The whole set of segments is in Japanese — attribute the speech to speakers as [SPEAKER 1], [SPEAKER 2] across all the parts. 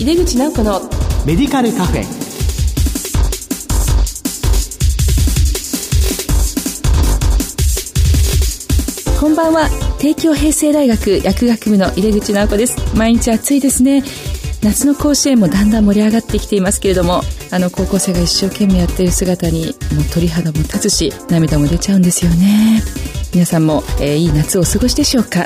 [SPEAKER 1] 井出口直子の
[SPEAKER 2] メディカルカフェ。
[SPEAKER 1] こんばんは。帝京平成大学薬学部の井出口直子です。毎日暑いですね。夏の甲子園もだんだん盛り上がってきていますけれどもあの高校生が一生懸命やっている姿にもう鳥肌も立つし涙も出ちゃうんですよね。皆さんも、えー、いい夏をお過ごしでしょうか？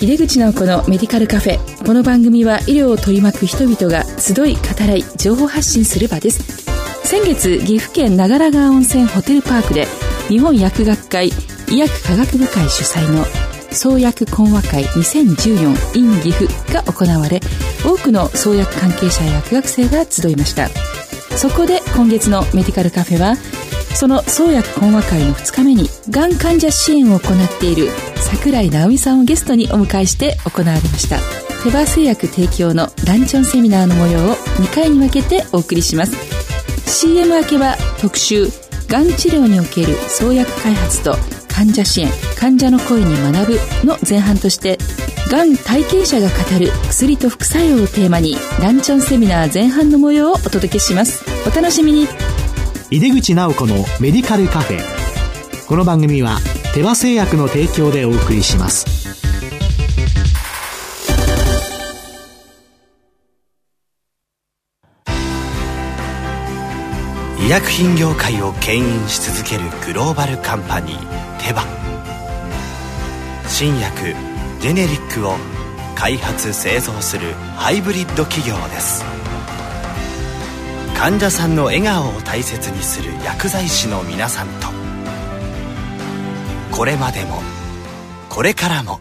[SPEAKER 1] 井出口直子のメディカルカフェ。この番組は医療を取り巻く人々が集い語らい情報発信する場です。先月岐阜県長良川温泉ホテルパークで日本薬学会医薬科学部会主催の創薬講話会2014 in 岐阜が行われ多くの創薬関係者や薬学生が集いました。そこで今月のメディカルカフェはその創薬講話会の2日目にがん患者支援を行っている桜井直美さんをゲストにお迎えして行われました。手羽製薬提供のランチョンセミナーの模様を2回に分けてお送りします。CM 明けは特集がん治療における創薬開発と患者支援患者の声に学ぶの前半としてがん体験者が語る薬と副作用をテーマにランチョンセミナー前半の模様をお届けします。お楽しみに。
[SPEAKER 2] 井出口直子のメディカルカフェ。この番組は手羽製薬の提供でお送りします。
[SPEAKER 3] 医薬品業界を牽引し続けるグローバルカンパニーテバ。新薬ジェネリックを開発製造するハイブリッド企業です。患者さんの笑顔を大切にする薬剤師の皆さんと。これまでもこれからも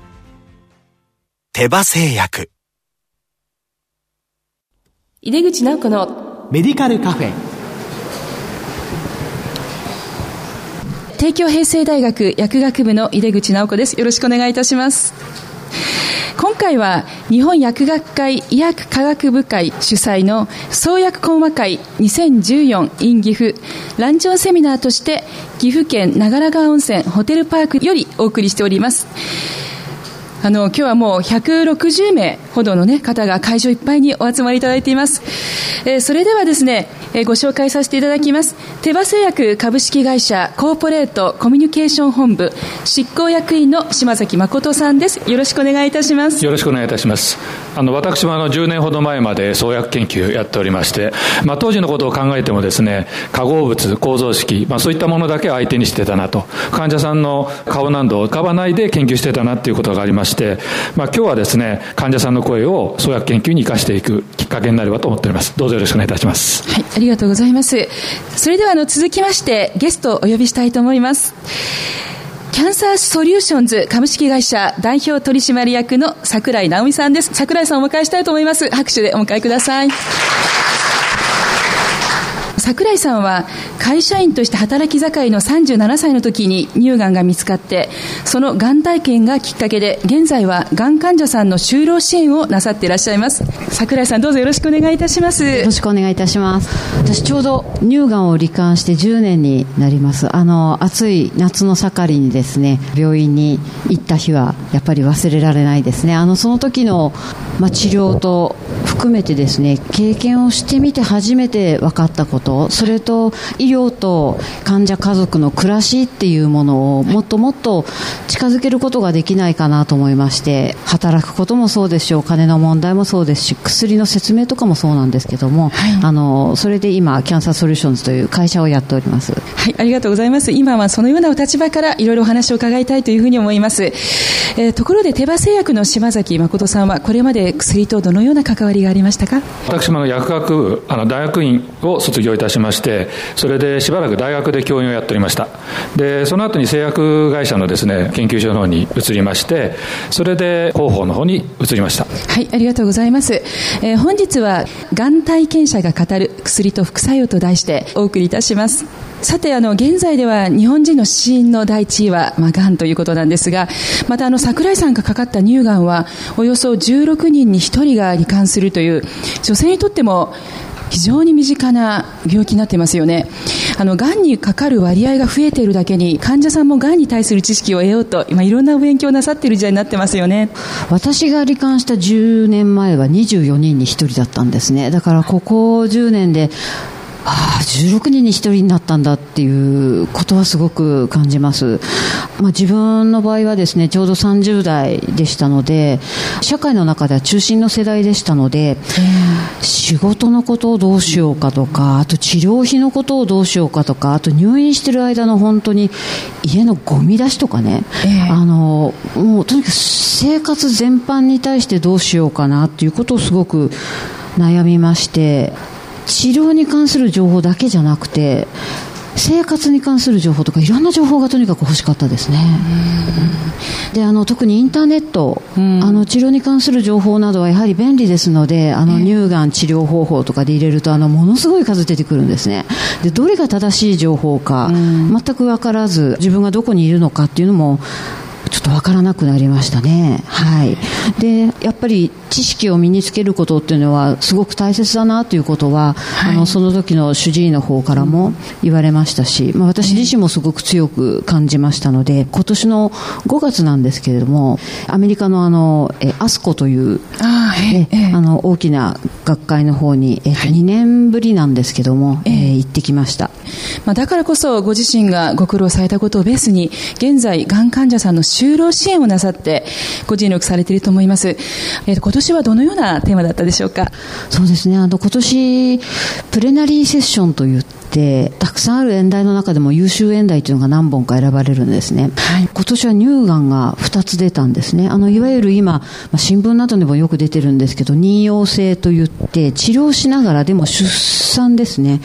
[SPEAKER 3] 手羽製薬。
[SPEAKER 1] 井出口直子の
[SPEAKER 2] メディカルカフェ。
[SPEAKER 1] 帝京平成大学薬学部の井出口直子です。よろしくお願いいたします今回は日本薬学会医薬科学部会主催の創薬講和会 2014in 岐阜ランチョンセミナーとして岐阜県長良川温泉ホテルパークよりお送りしておりますあの今日はもう160名ほどの、ね、方が会場いっぱいにお集まりいただいています、えー、それではですね、えー、ご紹介させていただきます。手羽製薬株式会社コーポレートコミュニケーション本部執行役員の島崎誠さんです。よろしくお願いいたします。
[SPEAKER 4] よろしくお願いいたします。あの私もあの10年ほど前まで創薬研究やっておりまして、まあ、当時のことを考えてもですね化合物構造式、まあ、そういったものだけを相手にしてたなと。患者さんの顔などを浮かばないで研究してたなっていうことがありまして、まあ、今日はですね患者さんのの声を創薬研究に生かしていくきっかけになればと思っております。どうぞよろしくお願いいたします。
[SPEAKER 1] はいありがとうございます。それではあの続きましてゲストをお呼びしたいと思います。キャンサーソリューションズ株式会社代表取締役の桜井直美さんです。桜井さんをお迎えしたいと思います。拍手でお迎えください。桜井さんは会社員として働き盛りの37歳の時に乳がんが見つかってそのがん体験がきっかけで現在はがん患者さんの就労支援をなさっていらっしゃいます。桜井さんどうぞよろしくお願いいたします。
[SPEAKER 5] よろしくお願いいたします。私ちょうど乳がんを罹患して10年になります。あの暑い夏の盛りにですね病院に行った日はやっぱり忘れられないですね。あのその時の、まあ、治療と含めてですね経験をしてみて初めて分かったことそれと医療と患者家族の暮らしっていうものをもっともっと近づけることができないかなと思いまして働くこともそうですしお金の問題もそうですし薬の説明とかもそうなんですけども、はい、あのそれで今キャンサーソリューションズという会社をやっております。
[SPEAKER 1] はいありがとうございます。今はそのようなお立場からいろいろお話を伺いたいというふうに思います、えー、ところで手羽製薬の島崎誠さんはこれまで薬とどのような関わりがありましたか？
[SPEAKER 4] 私も薬学部あの大学院を卒業たしましてそれでしばらく大学で教員をやっておりました。でその後に製薬会社のですね研究所の方に移りましてそれで広報の方に移りました。
[SPEAKER 1] はいありがとうございます、えー、本日はがん体験者が語る薬と副作用と題してお送りいたします。さてあの現在では日本人の死因の第一位は、まあ、がんということなんですがまたあの桜井さんがかかった乳がんはおよそ16人に1人が罹患するという女性にとっても非常に身近な病気になっていますよねあの、癌にかかる割合が増えているだけに、患者さんもがんに対する知識を得ようと、今いろんな勉強なさっている時代になってますよね。
[SPEAKER 5] 私が罹患した10年前は24人に1人だったんですね。だからここ10年で、ああ16人に1人になったんだっていうことはすごく感じます、まあ、自分の場合はですねちょうど30代でしたので社会の中では中心の世代でしたので、仕事のことをどうしようかとかあと治療費のことをどうしようかとかあと入院してる間の本当に家のゴミ出しとかね、えー、あのもうとにかく生活全般に対してどうしようかなっていうことをすごく悩みまして治療に関する情報だけじゃなくて生活に関する情報とかいろんな情報がとにかく欲しかったですね。であの特にインターネット、あの治療に関する情報などはやはり便利ですのであの乳がん治療方法とかで入れるとあのものすごい数出てくるんですねでどれが正しい情報か全く分からず自分がどこにいるのかっていうのもちょっと分からなくなりましたね。はい。で、やっぱり知識を身につけることっていうのはすごく大切だなということは、はい、あの、その時の主治医の方からも言われましたし、まあ私自身もすごく強く感じましたので、今年の5月なんですけれども、アメリカのあの、えアスコという、あ,、ええあの、大きな学会の方に、えっと、2年ぶりなんですけども、ええ行ってきました。
[SPEAKER 1] まあだからこそご自身がご苦労されたことをベースに、現在、がん患者さんの就労支援をなさってご尽力されていると思います。えー、と今年はどのようなテーマだったでしょうか？
[SPEAKER 5] そうですね。あの今年プレナリーセッションといってたくさんある演題の中でも優秀演題というのが何本か選ばれるんですね、はい、今年は乳がんが2つ出たんですね。あのいわゆる今、まあ、新聞などでもよく出てるんですけど妊用性といって治療しながらでも出産ですね。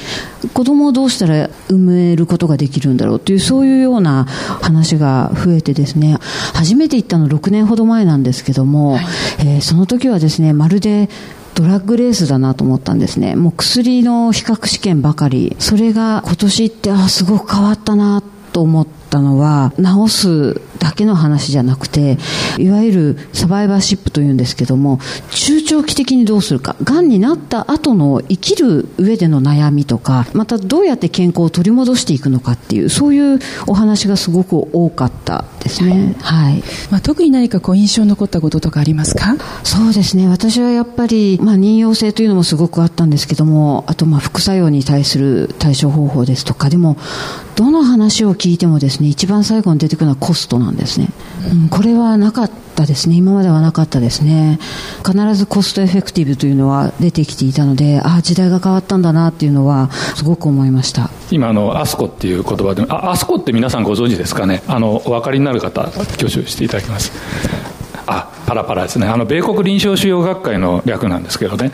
[SPEAKER 5] 子供をどうしたら産めることができるんだろうというそういうような話が増えてですね。初めて行ったの6年ほど前なんですけども、はい、えー、その時はですねまるでドラッグレースだなと思ったんですね。もう薬の比較試験ばかり。それが今年って、あ、すごく変わったなと思っ、たのは治すだけの話じゃなくていわゆるサバイバーシップというんですけども中長期的にどうするかがんになった後の生きる上での悩みとかまたどうやって健康を取り戻していくのかっていうそういうお話がすごく多かったですね、はい、
[SPEAKER 1] まあ、特に何かこう印象に残ったこととかありますか？
[SPEAKER 5] そうですね。私はやっぱり、まあ、妊用性というのもすごくあったんですけどもあとまあ副作用に対する対処方法ですとかでもどの話を聞いてもですね一番最後に出てくるのはコストなんですね、うん、これはなかったですね。今まではなかったですね。必ずコストエフェクティブというのは出てきていたのでああ時代が変わったんだなっていうのはすごく思いました。
[SPEAKER 4] 今あのアスコっていう言葉であアスコって皆さんご存知ですかね？あのお分かりになる方挙手していただきます。パラパラですね。あの米国臨床腫瘍学会の略なんですけどね。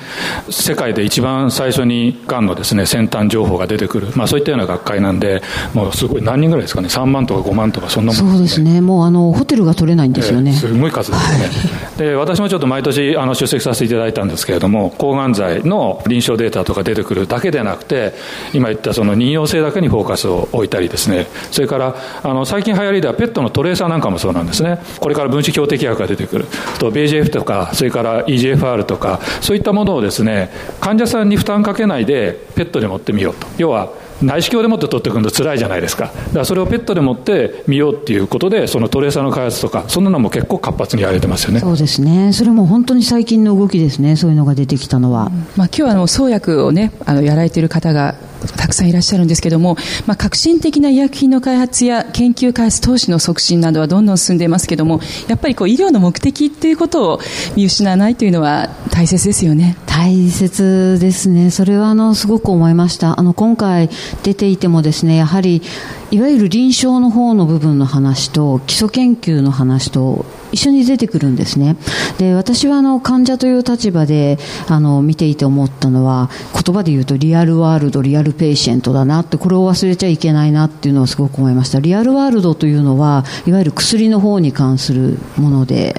[SPEAKER 4] 世界で一番最初にがんのですね先端情報が出てくる、まあ、そういったような学会なんでもうすごい何人ぐらいですかね。3万とか5万とかそんなもん、
[SPEAKER 5] ね、そうですね。もうあのホテルが取れないんですよね、えー、
[SPEAKER 4] すごい数ですね、はい、で私もちょっと毎年あの出席させていただいたんですけれども抗がん剤の臨床データとか出てくるだけでなくて今言ったその妊用性だけにフォーカスを置いたりですね。それからあの最近流行りではペットのトレーサーなんかもそうなんですね。これから分子標的薬が出てくると BGF とかそれから EGFR とかそういったものをですね患者さんに負担かけないでペットに持ってみようと。要は内視鏡でもって取ってくると辛いじゃないですか。だからそれをペットでもってみようっていうことでそのトレーサーの開発とかそんなのも結構活発にやられてますよね。
[SPEAKER 5] そうですね。それも本当に最近の動きですね。そういうのが出てきたのは、うん、
[SPEAKER 1] まあ、今日はあの創薬をねあのやられている方がたくさんいらっしゃるんですけども、まあ、革新的な医薬品の開発や研究開発投資の促進などはどんどん進んでいますけどもやっぱりこう医療の目的ということを見失わないというのは大切ですよね
[SPEAKER 5] 大切ですね。それはあのすごく思いました。あの今回出ていてもですねやはりいわゆる臨床の方の部分の話と基礎研究の話と一緒に出てくるんですね。で私はあの患者という立場であの見ていて思ったのは言葉で言うと real world real patient だなってこれを忘れちゃいけないなっていうのはすごく思いました。 real world というのはいわゆる薬の方に関するもので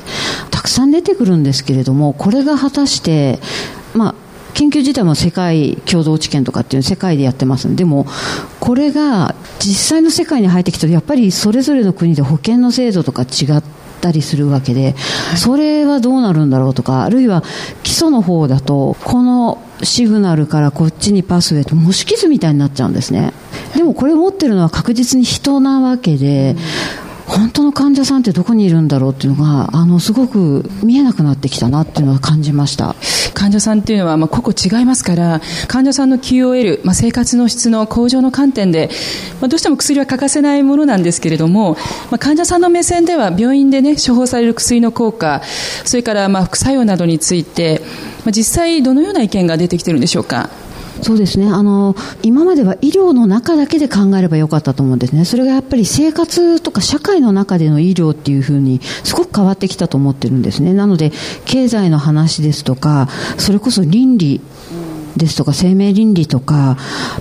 [SPEAKER 5] たくさん出てくるんですけれどもこれが果たしてまあ研究自体も世界共同治験とかっていう世界でやってますでもこれが実際の世界に入ってきたとやっぱりそれぞれの国で保険の制度とか違ったりするわけで、それはどうなるんだろうとか、あるいは基礎の方だと、このシグナルからこっちにパスウェイと模式図みたいになっちゃうんですね。でもこれを持ってるのは確実に人なわけで、本当の患者さんってどこにいるんだろうっていうのが、あの、すごく見えなくなってきたなっていうのは感じました。
[SPEAKER 1] 患者さんっていうのは、まあ、個々違いますから、患者さんの QOL、まあ、生活の質の向上の観点で、まあ、どうしても薬は欠かせないものなんですけれども、まあ、患者さんの目線では病院でね、処方される薬の効果、それからまあ副作用などについて、まあ、実際どのような意見が出てきてるんでしょうか？
[SPEAKER 5] そうですね。あの今までは医療の中だけで考えればよかったと思うんですね、それがやっぱり生活とか社会の中での医療っていうふうにすごく変わってきたと思ってるんですね、なので経済の話ですとか、それこそ倫理ですとか生命倫理とか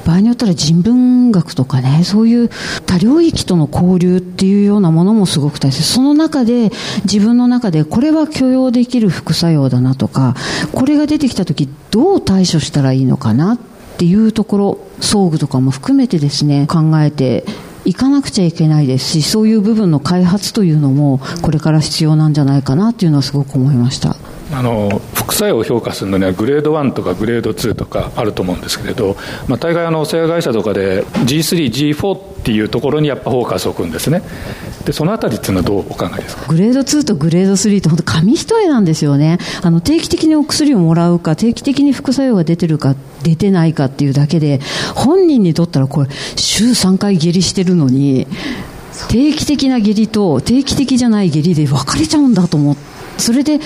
[SPEAKER 5] 場合によったら人文学とかねそういう多領域との交流っていうようなものもすごく大切その中で自分の中でこれは許容できる副作用だなとかこれが出てきた時どう対処したらいいのかなっていうところ装具とかも含めてですね考えていかなくちゃいけないですしそういう部分の開発というのもこれから必要なんじゃないかなというのはすごく思いました。
[SPEAKER 4] あの副作用を評価するのにはグレード1とかグレード2とかあると思うんですけれど、まあ、大概あの製薬会社とかで G3、G4 っていうところにやっぱフォーカスを置くんですね。でそのあたりっていうのはどうお考えですか？
[SPEAKER 5] グレード2とグレード3って本当紙一重なんですよね。あの定期的にお薬をもらうか定期的に副作用が出てるか出てないかっていうだけで本人にとったらこれ週3回下痢してるのに定期的な下痢と定期的じゃない下痢で分かれちゃうんだと思ってそれで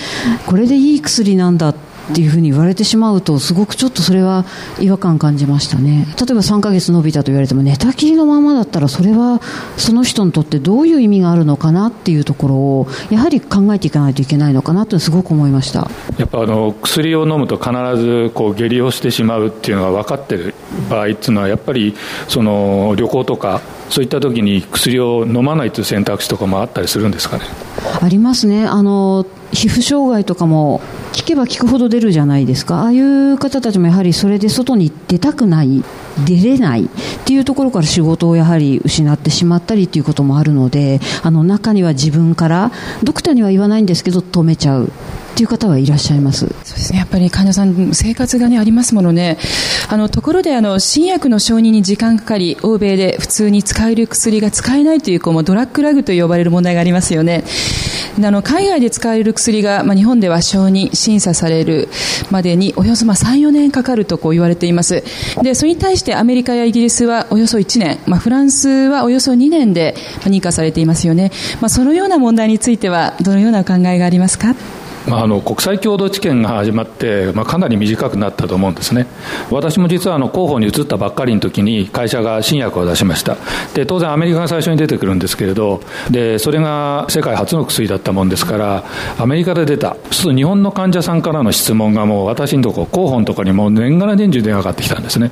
[SPEAKER 5] これでいい薬なんだっっていうふうに言われてしまうとすごくちょっとそれは違和感感じましたね。例えば3ヶ月伸びたと言われても寝たきりのままだったらそれはその人にとってどういう意味があるのかなっていうところをやはり考えていかないといけないのかなとすごく思いました。
[SPEAKER 4] やっぱあの薬を飲むと必ずこう下痢をしてしまうっていうのが分かってる場合っていうのはやっぱりその旅行とかそういった時に薬を飲まないという選択肢とかもあったりするんですかね？
[SPEAKER 5] ありますね。あの皮膚障害とかも聞けば聞くほど出るじゃないですか。ああいう方たちもやはりそれで外に出たくない出れないっていうところから仕事をやはり失ってしまったりということもあるのであの中には自分からドクターには言わないんですけど止めちゃう。っていう方はいらっしゃいます。そう
[SPEAKER 1] ですね。やっぱり患者さん生活が、ね、ありますものね。あのところであの新薬の承認に時間かかり欧米で普通に使える薬が使えないというこうドラッグラグと呼ばれる問題がありますよね。あの海外で使われる薬が、まあ、日本では承認審査されるまでにおよそまあ34年かかるとこう言われています。でそれに対してアメリカやイギリスはおよそ1年、まあ、フランスはおよそ2年で認可されていますよね、まあ、そのような問題についてはどのようなお考えがありますか？
[SPEAKER 4] まあ、あの国際共同治験が始まって、まあ、かなり短くなったと思うんですね。私も実はあの候補に移ったばっかりの時に会社が新薬を出しました。で当然アメリカが最初に出てくるんですけれどでそれが世界初の薬だったもんですからアメリカで出たそう日本の患者さんからの質問がもう私のとこ候補のところにも年がら年中電話がかかってきたんですね。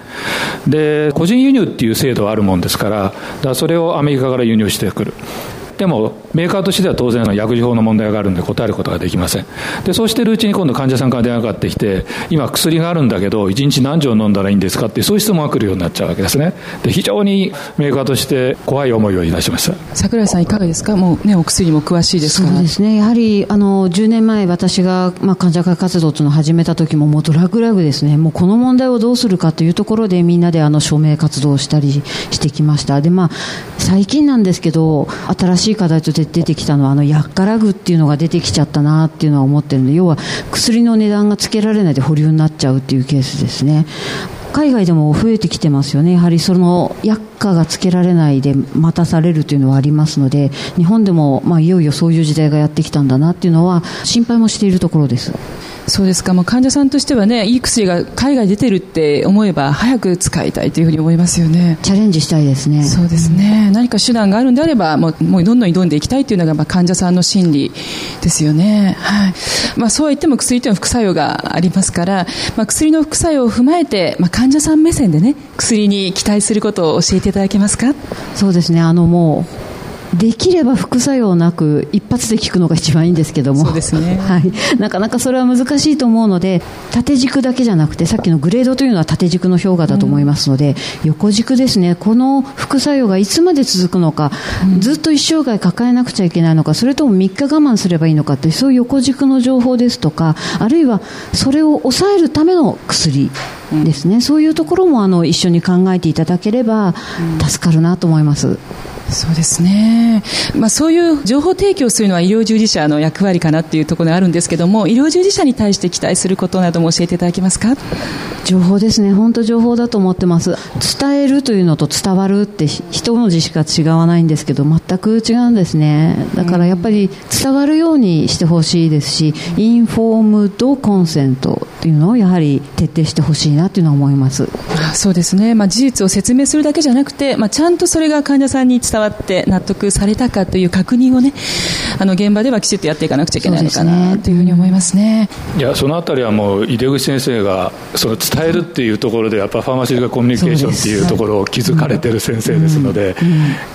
[SPEAKER 4] で個人輸入っていう制度はあるもんですからだからそれをアメリカから輸入してくる。でもメーカーとしては当然薬事法の問題があるんで答えることができません。でそうしているうちに今度患者さんから電話がかかってきて今薬があるんだけど1日何錠飲んだらいいんですかってそういう質問が来るようになっちゃうわけですね。で非常にメーカーとして怖い思いをいたしました。
[SPEAKER 1] 櫻井さんいかがですか？もうねお薬も詳しいですから。
[SPEAKER 5] そうですね。やはりあの10年前私が、まあ、患者会活動というのを始めた時ももうドラッグラグですね。もうこの問題をどうするかというところでみんなであの署名活動をしたりしてきました。でまあ最近なんですけど新しい課題として出てきたのはあの薬価ラグっていうのが出てきちゃったなっていうのは思ってるんで要は薬の値段がつけられないで保留になっちゃうっていうケースですね。海外でも増えてきてますよねやはりその薬価がつけられないで待たされるというのはありますので日本でもまあいよいよそういう時代がやってきたんだなっていうのは心配もしているところです
[SPEAKER 1] そうですか、もう患者さんとしてはね、いい薬が海外出てるって思えば、早く使いたいというふうに思いますよね。
[SPEAKER 5] チャレンジしたいですね。
[SPEAKER 1] そうですね。何か手段があるんであれば、もう、もうどんどん挑んでいきたいというのが、まあ、患者さんの心理ですよね。はい。まあ、そうは言っても薬というのは副作用がありますから、まあ、薬の副作用を踏まえて、まあ、患者さん目線でね、薬に期待することを教えていただけますか？
[SPEAKER 5] そうですね。あの、もう、できれば副作用なく一発で効くのが一番いいんですけども。
[SPEAKER 1] そうですね、
[SPEAKER 5] はい、なかなかそれは難しいと思うので縦軸だけじゃなくてさっきのグレードというのは縦軸の評価だと思いますので、うん、横軸ですね。この副作用がいつまで続くのか、うん、ずっと一生涯抱えなくちゃいけないのかそれとも3日我慢すればいいのかというそういう横軸の情報ですとかあるいはそれを抑えるための薬ですね、うん、そういうところもあの一緒に考えていただければ助かるなと思います。
[SPEAKER 1] そうですね、まあ、そういう情報提供するのは医療従事者の役割かなっていうところがあるんですけども医療従事者に対して期待することなども教えていただけますか？
[SPEAKER 5] 情報ですね。本当情報だと思ってます。伝えるというのと伝わるって一文字しか違わないんですけど全く違うんですね。だからやっぱり伝わるようにしてほしいですしインフォームドコンセントっていうのをやはり徹底してほしいなというのは思います。
[SPEAKER 1] そうですね、まあ、事実を説明するだけじゃなくて、まあ、ちゃんとそれが患者さんに伝わって納得されたかという確認をねあの現場ではきちっとやっていかなくちゃいけないのかな。というふうに思いますね。
[SPEAKER 4] いやそのあたりはもう井出口先生がその伝えるっていうところでやっぱファーマシーがコミュニケーションっていうところを気づかれてる先生ですので、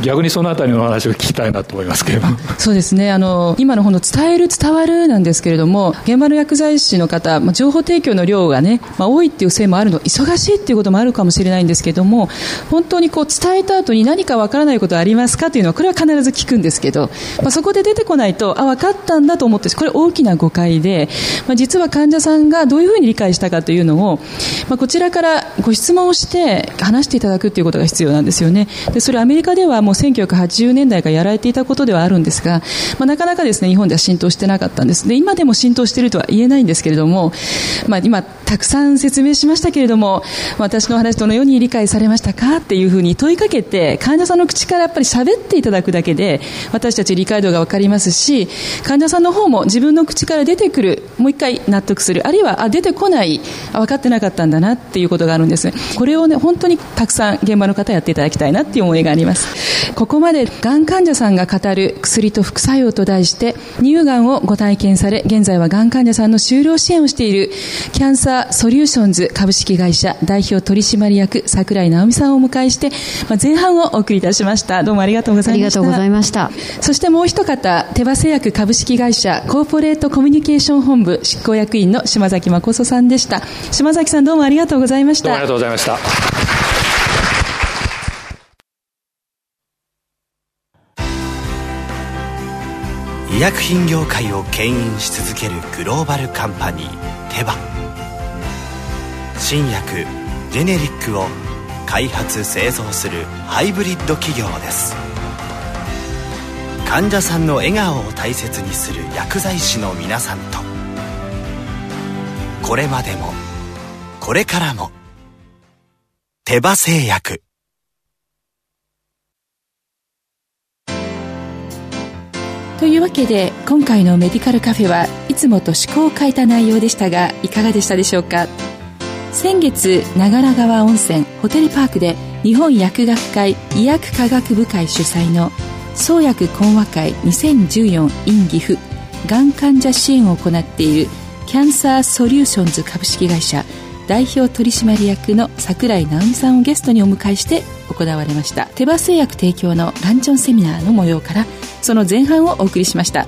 [SPEAKER 4] 逆にそのあたりの話を聞きたいなと思いますけれど。
[SPEAKER 1] そうですね。あの今のこの伝える伝わるなんですけれども現場の薬剤師の方、まあ、情報提供の量がね、まあ、多いっていうせいもあるの忙しいっていうこともあるかもしれないんですけれども本当にこう伝えた後に何かわからないことありますか？というのはこれは必ず聞くんですけど、まあ、そこで出てこないとあ分かったんだと思ってこれ大きな誤解で、まあ、実は患者さんがどういうふうに理解したかというのを、まあ、こちらからご質問をして話していただくということが必要なんですよね。でそれアメリカではもう1980年代からやられていたことではあるんですが、まあ、なかなかですね日本では浸透してなかったんです。で今でも浸透しているとは言えないんですけれども、まあ、今たくさん説明しましたけれども私の話どのように理解されましたか？っていうふうに問いかけて患者さんの口からやっぱり喋っていただくだけで私たち理解度が分かりますし患者さんの方も自分の口から出てくるもう一回納得するあるいはあ出てこないあ分かってなかったんだなっていうことがあるんです。これをね本当にたくさん現場の方やっていただきたいなっていう思いがあります。ここまでがん患者さんが語る薬と副作用と題して乳がんをご体験され現在はがん患者さんの就労支援をしているキャンサーソリューションズ株式会社代表取締役桜井直美さんをお迎えして、まあ、前半をお送りいたしました。どうもありがとうございました。ありがとうございました。そしてもう一方手羽製薬株式会社コーポレートコミュニケーション本部執行役員の島崎誠さんでした。島崎さんどうもありがとうございました。
[SPEAKER 4] どうもありがとうございました。
[SPEAKER 3] 医薬品業界を牽引し続けるグローバルカンパニーテバ。新薬ジェネリックを開発製造するハイブリッド企業です。患者さんの笑顔を大切にする薬剤師の皆さんと。これまでもこれからも手羽製薬。
[SPEAKER 1] というわけで今回のメディカルカフェはいつもと趣向を変えた内容でしたがいかがでしたでしょうか？先月長良川温泉ホテルパークで日本薬学会医薬科学部会主催の創薬講和会 2014in 岐阜がん患者支援を行っているキャンサーソリューションズ株式会社代表取締役の櫻井直美さんをゲストにお迎えして行われました。手羽製薬提供のランチョンセミナーの模様からその前半をお送りしました。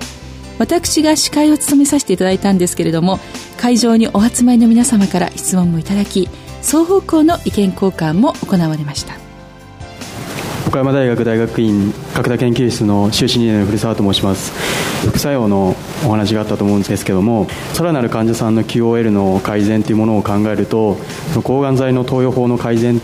[SPEAKER 1] 私が司会を務めさせていただいたんですけれども会場にお集まりの皆様から質問もいただき双方向の意見交換も行われました。
[SPEAKER 6] 岡山大学大学院角田研究室の修士2年の古澤と申します。副作用のお話があったと思うんですけどもさらなる患者さんの QOL の改善というものを考えると抗がん剤の投与法の改善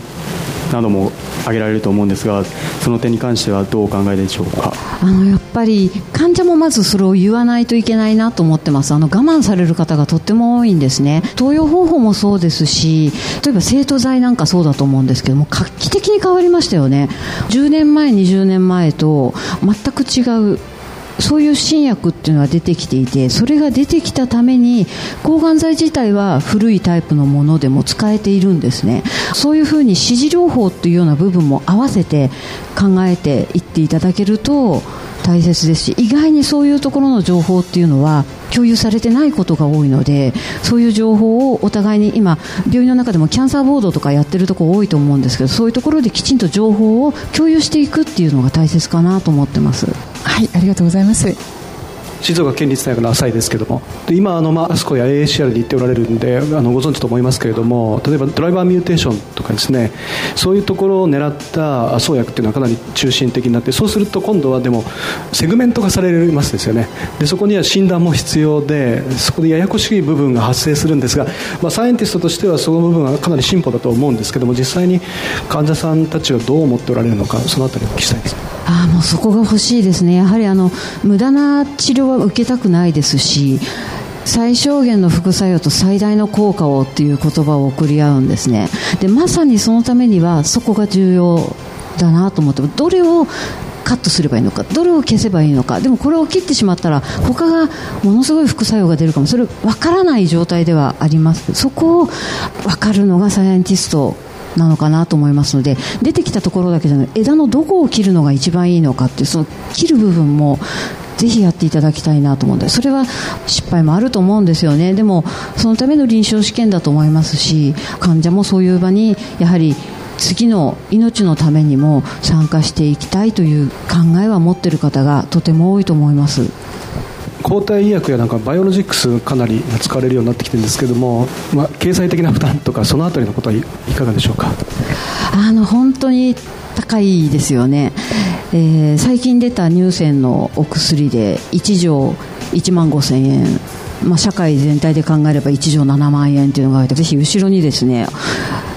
[SPEAKER 6] なども挙げられると思うんですがその点に関してはどうお考えでしょうか？
[SPEAKER 5] あのやっぱり患者もまずそれを言わないといけないなと思ってます。あの我慢される方がとっても多いんですね。投与方法もそうですし例えば生徒剤なんかそうだと思うんですけども画期的に変わりましたよね。10年前20年前と全く違うそういう新薬っていうのは出てきていてそれが出てきたために抗がん剤自体は古いタイプのものでも使えているんですね。そういうふうに支持療法というような部分も合わせて考えていっていただけると大切ですし意外にそういうところの情報っていうのは共有されてないことが多いのでそういう情報をお互いに今病院の中でもキャンサーボードとかやってるところ多いと思うんですけどそういうところできちんと情報を共有していくっていうのが大切かなと思ってます。
[SPEAKER 1] はいありがとうございます。
[SPEAKER 7] 静岡県立大学の浅井ですけども。今あの、まあ、あそこや AACR に行っておられるんであのご存知と思いますけれども例えばドライバーミューテーションとかですねそういうところを狙った創薬っていうのはかなり中心的になってそうすると今度はでもセグメント化されますですよね。でそこには診断も必要でそこでややこしい部分が発生するんですが、まあ、サイエンティストとしてはその部分はかなり進歩だと思うんですけども実際に患者さんたちはどう思っておられるのかそのあたりお聞きしたいです。
[SPEAKER 5] あもうそこが欲しいですね。やはりあの無駄な治療は受けたくないですし最小限の副作用と最大の効果をっていう言葉を送り合うんですね。でまさにそのためにはそこが重要だなと思ってどれをカットすればいいのかどれを消せばいいのか。でもこれを切ってしまったら他がものすごい副作用が出るかも。それ分からない状態ではあります。そこを分かるのがサイエンティストなのかなと思いますので出てきたところだけじゃなく枝のどこを切るのが一番いいのかっていうその切る部分もぜひやっていただきたいなと思うんでそれは失敗もあると思うんですよね。でもそのための臨床試験だと思いますし患者もそういう場にやはり次の命のためにも参加していきたいという考えは持っている方がとても多いと思います。
[SPEAKER 7] 抗体医薬やなんかバイオロジックスかなり使われるようになってきてるんですけども、まあ、経済的な負担とかそのあたりのことはいかがでしょうか？
[SPEAKER 5] あの本当に高いですよね、えー、最近出た乳腺のお薬で1錠1万5000円。まあ、社会全体で考えれば1錠7万円というのがあってぜひ後ろにですね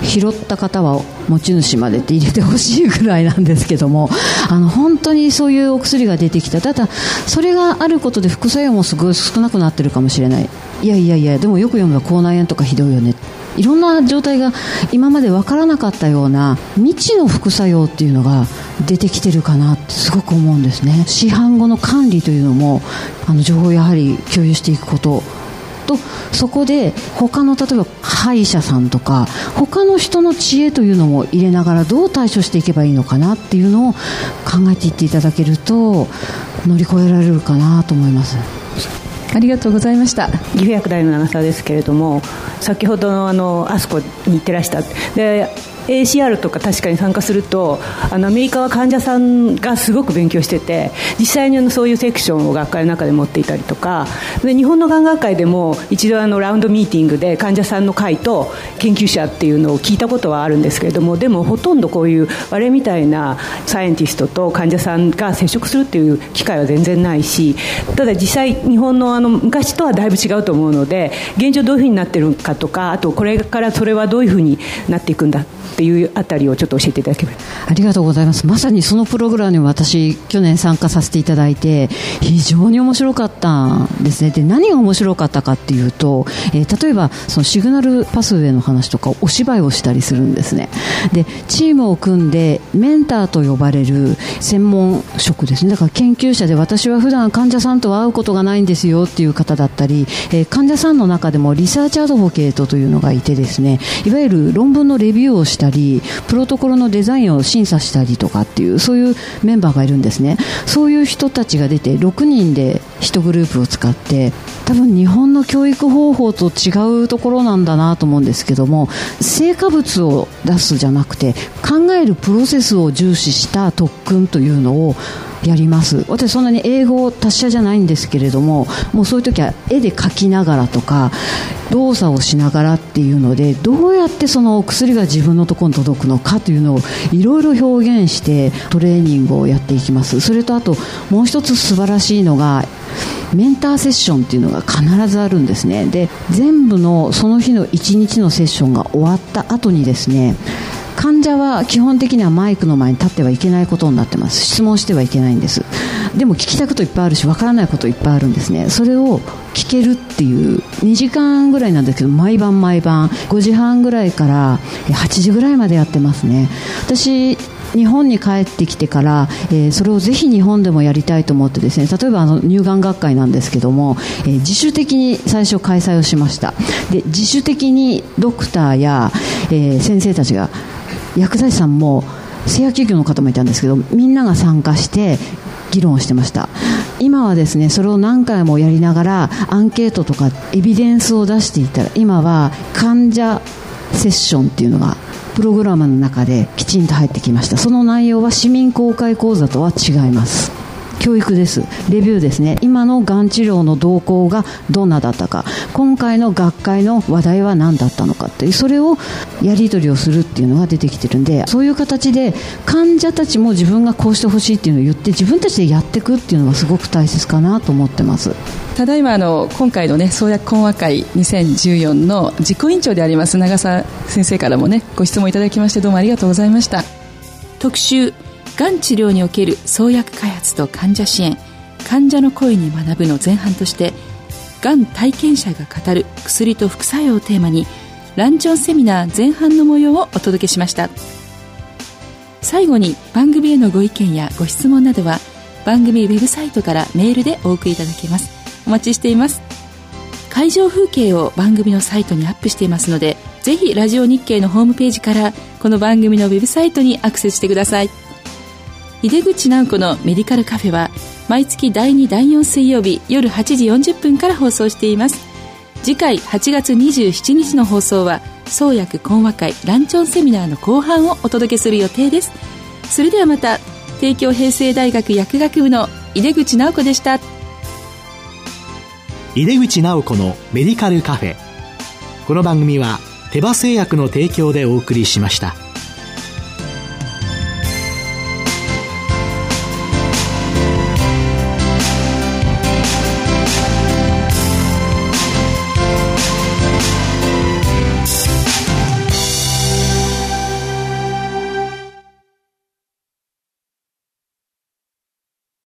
[SPEAKER 5] 拾った方は持ち主までって入れてほしいぐらいなんですけどもあの本当にそういうお薬が出てきた。ただそれがあることで副作用もすごい少なくなってるかもしれない。いやいやいやでもよく読めば口内炎とかひどいよね。いろんな状態が今まで分からなかったような未知の副作用っていうのが出てきてるかなってすごく思うんですね。市販後の管理というのもあの情報をやはり共有していくこと。とそこで他の例えば歯医者さんとか他の人の知恵というのも入れながらどう対処していけばいいのかなっていうのを考えていっていただけると乗り越えられるかなと思います。
[SPEAKER 1] ありがとうございました。
[SPEAKER 8] 岐阜薬大の長澤ですけれども先ほどのあのあそこに行ってらした。で ACR とか確かに参加するとあのアメリカは患者さんがすごく勉強してて実際にそういうセクションを学会の中で持っていたりとかで日本のがん学会でも一度あのラウンドミーティングで患者さんの会と研究者っていうのを聞いたことはあるんですけれどもでもほとんどこういう我々みたいなサイエンティストと患者さんが接触するっていう機会は全然ないしただ実際日本のあの昔とはだいぶ違うと思うので現状どういうふうになってるかとかあとこれからそれはどういうふうになっていくんだっていうあたりをちょっと教えていただければ。
[SPEAKER 5] ありがとうございます。まさにそのプログラムに私去年参加させていただいて非常に面白かったんですね。で何が面白かったかっていうと、えー、例えばそのシグナルパスウェイの話とかお芝居をしたりするんですね。でチームを組んでメンターと呼ばれる専門職ですね。だから研究者で私は普段患者さんとは会うことがないんですよっていう方だったり、えー、患者さんの中でもリサーチアドボケートというのがいてですねいわゆる論文のレビューをしてたりプロトコルのデザインを審査したりとかっていうそういうメンバーがいるんですね。そういう人たちが出て6人で1グループを使って多分日本の教育方法と違うところなんだなと思うんですけども成果物を出すじゃなくて考えるプロセスを重視した特訓というのをやります。私そんなに英語達者じゃないんですけれどももうそういう時は絵で描きながらとか動作をしながらっていうのでどうやってその薬が自分のところに届くのかというのをいろいろ表現してトレーニングをやっていきます。それとあともう一つ素晴らしいのがメンターセッションっていうのが必ずあるんですね。で全部のその日の1日のセッションが終わった後にですね患者は基本的にはマイクの前に立ってはいけないことになってます。質問してはいけないんです。でも聞きたいこといっぱいあるしわからないこといっぱいあるんですね。それを聞けるっていう2時間ぐらいなんですけど毎晩毎晩5時半ぐらいから8時ぐらいまでやってますね。私日本に帰ってきてから、えー、それをぜひ日本でもやりたいと思ってですね例えばあの乳がん学会なんですけども、えー、自主的に最初開催をしました。で自主的にドクターや、えー、先生たちが薬剤師さんも製薬企業の方もいたんですけどみんなが参加して議論をしてました。今はですねそれを何回もやりながらアンケートとかエビデンスを出していたら今は患者セッションっていうのがプログラムの中できちんと入ってきました。その内容は市民公開講座とは違います。教育です。レビューですね。今のがん治療の動向がどんなだったか。今回の学会の話題は何だったのかっていう。それをやり取りをするっていうのが出てきてるんでそういう形で患者たちも自分がこうしてほしいっていうのを言って自分たちでやっていくっていうのがすごく大切かなと思ってます。
[SPEAKER 1] ただいまあの今回のね創薬講話会2014の実行委員長であります長澤先生からもねご質問いただきましてどうもありがとうございました。特集がん治療における創薬開発と患者支援。患者の声に学ぶの前半としてがん体験者が語る薬と副作用をテーマにランチョンセミナー前半の模様をお届けしました。最後に番組へのご意見やご質問などは番組ウェブサイトからメールでお送りいただけます。お待ちしています。会場風景を番組のサイトにアップしていますのでぜひラジオ日経のホームページからこの番組のウェブサイトにアクセスしてください。井出口直子のメディカルカフェは毎月第2第4水曜日夜8時40分から放送しています。次回8月27日の放送は創薬講話会ランチョンセミナーの後半をお届けする予定です。それではまた帝京平成大学薬学部の井出口直子でした。
[SPEAKER 2] 井出口直子のメディカルカフェ。この番組は手羽製薬の提供でお送りしました。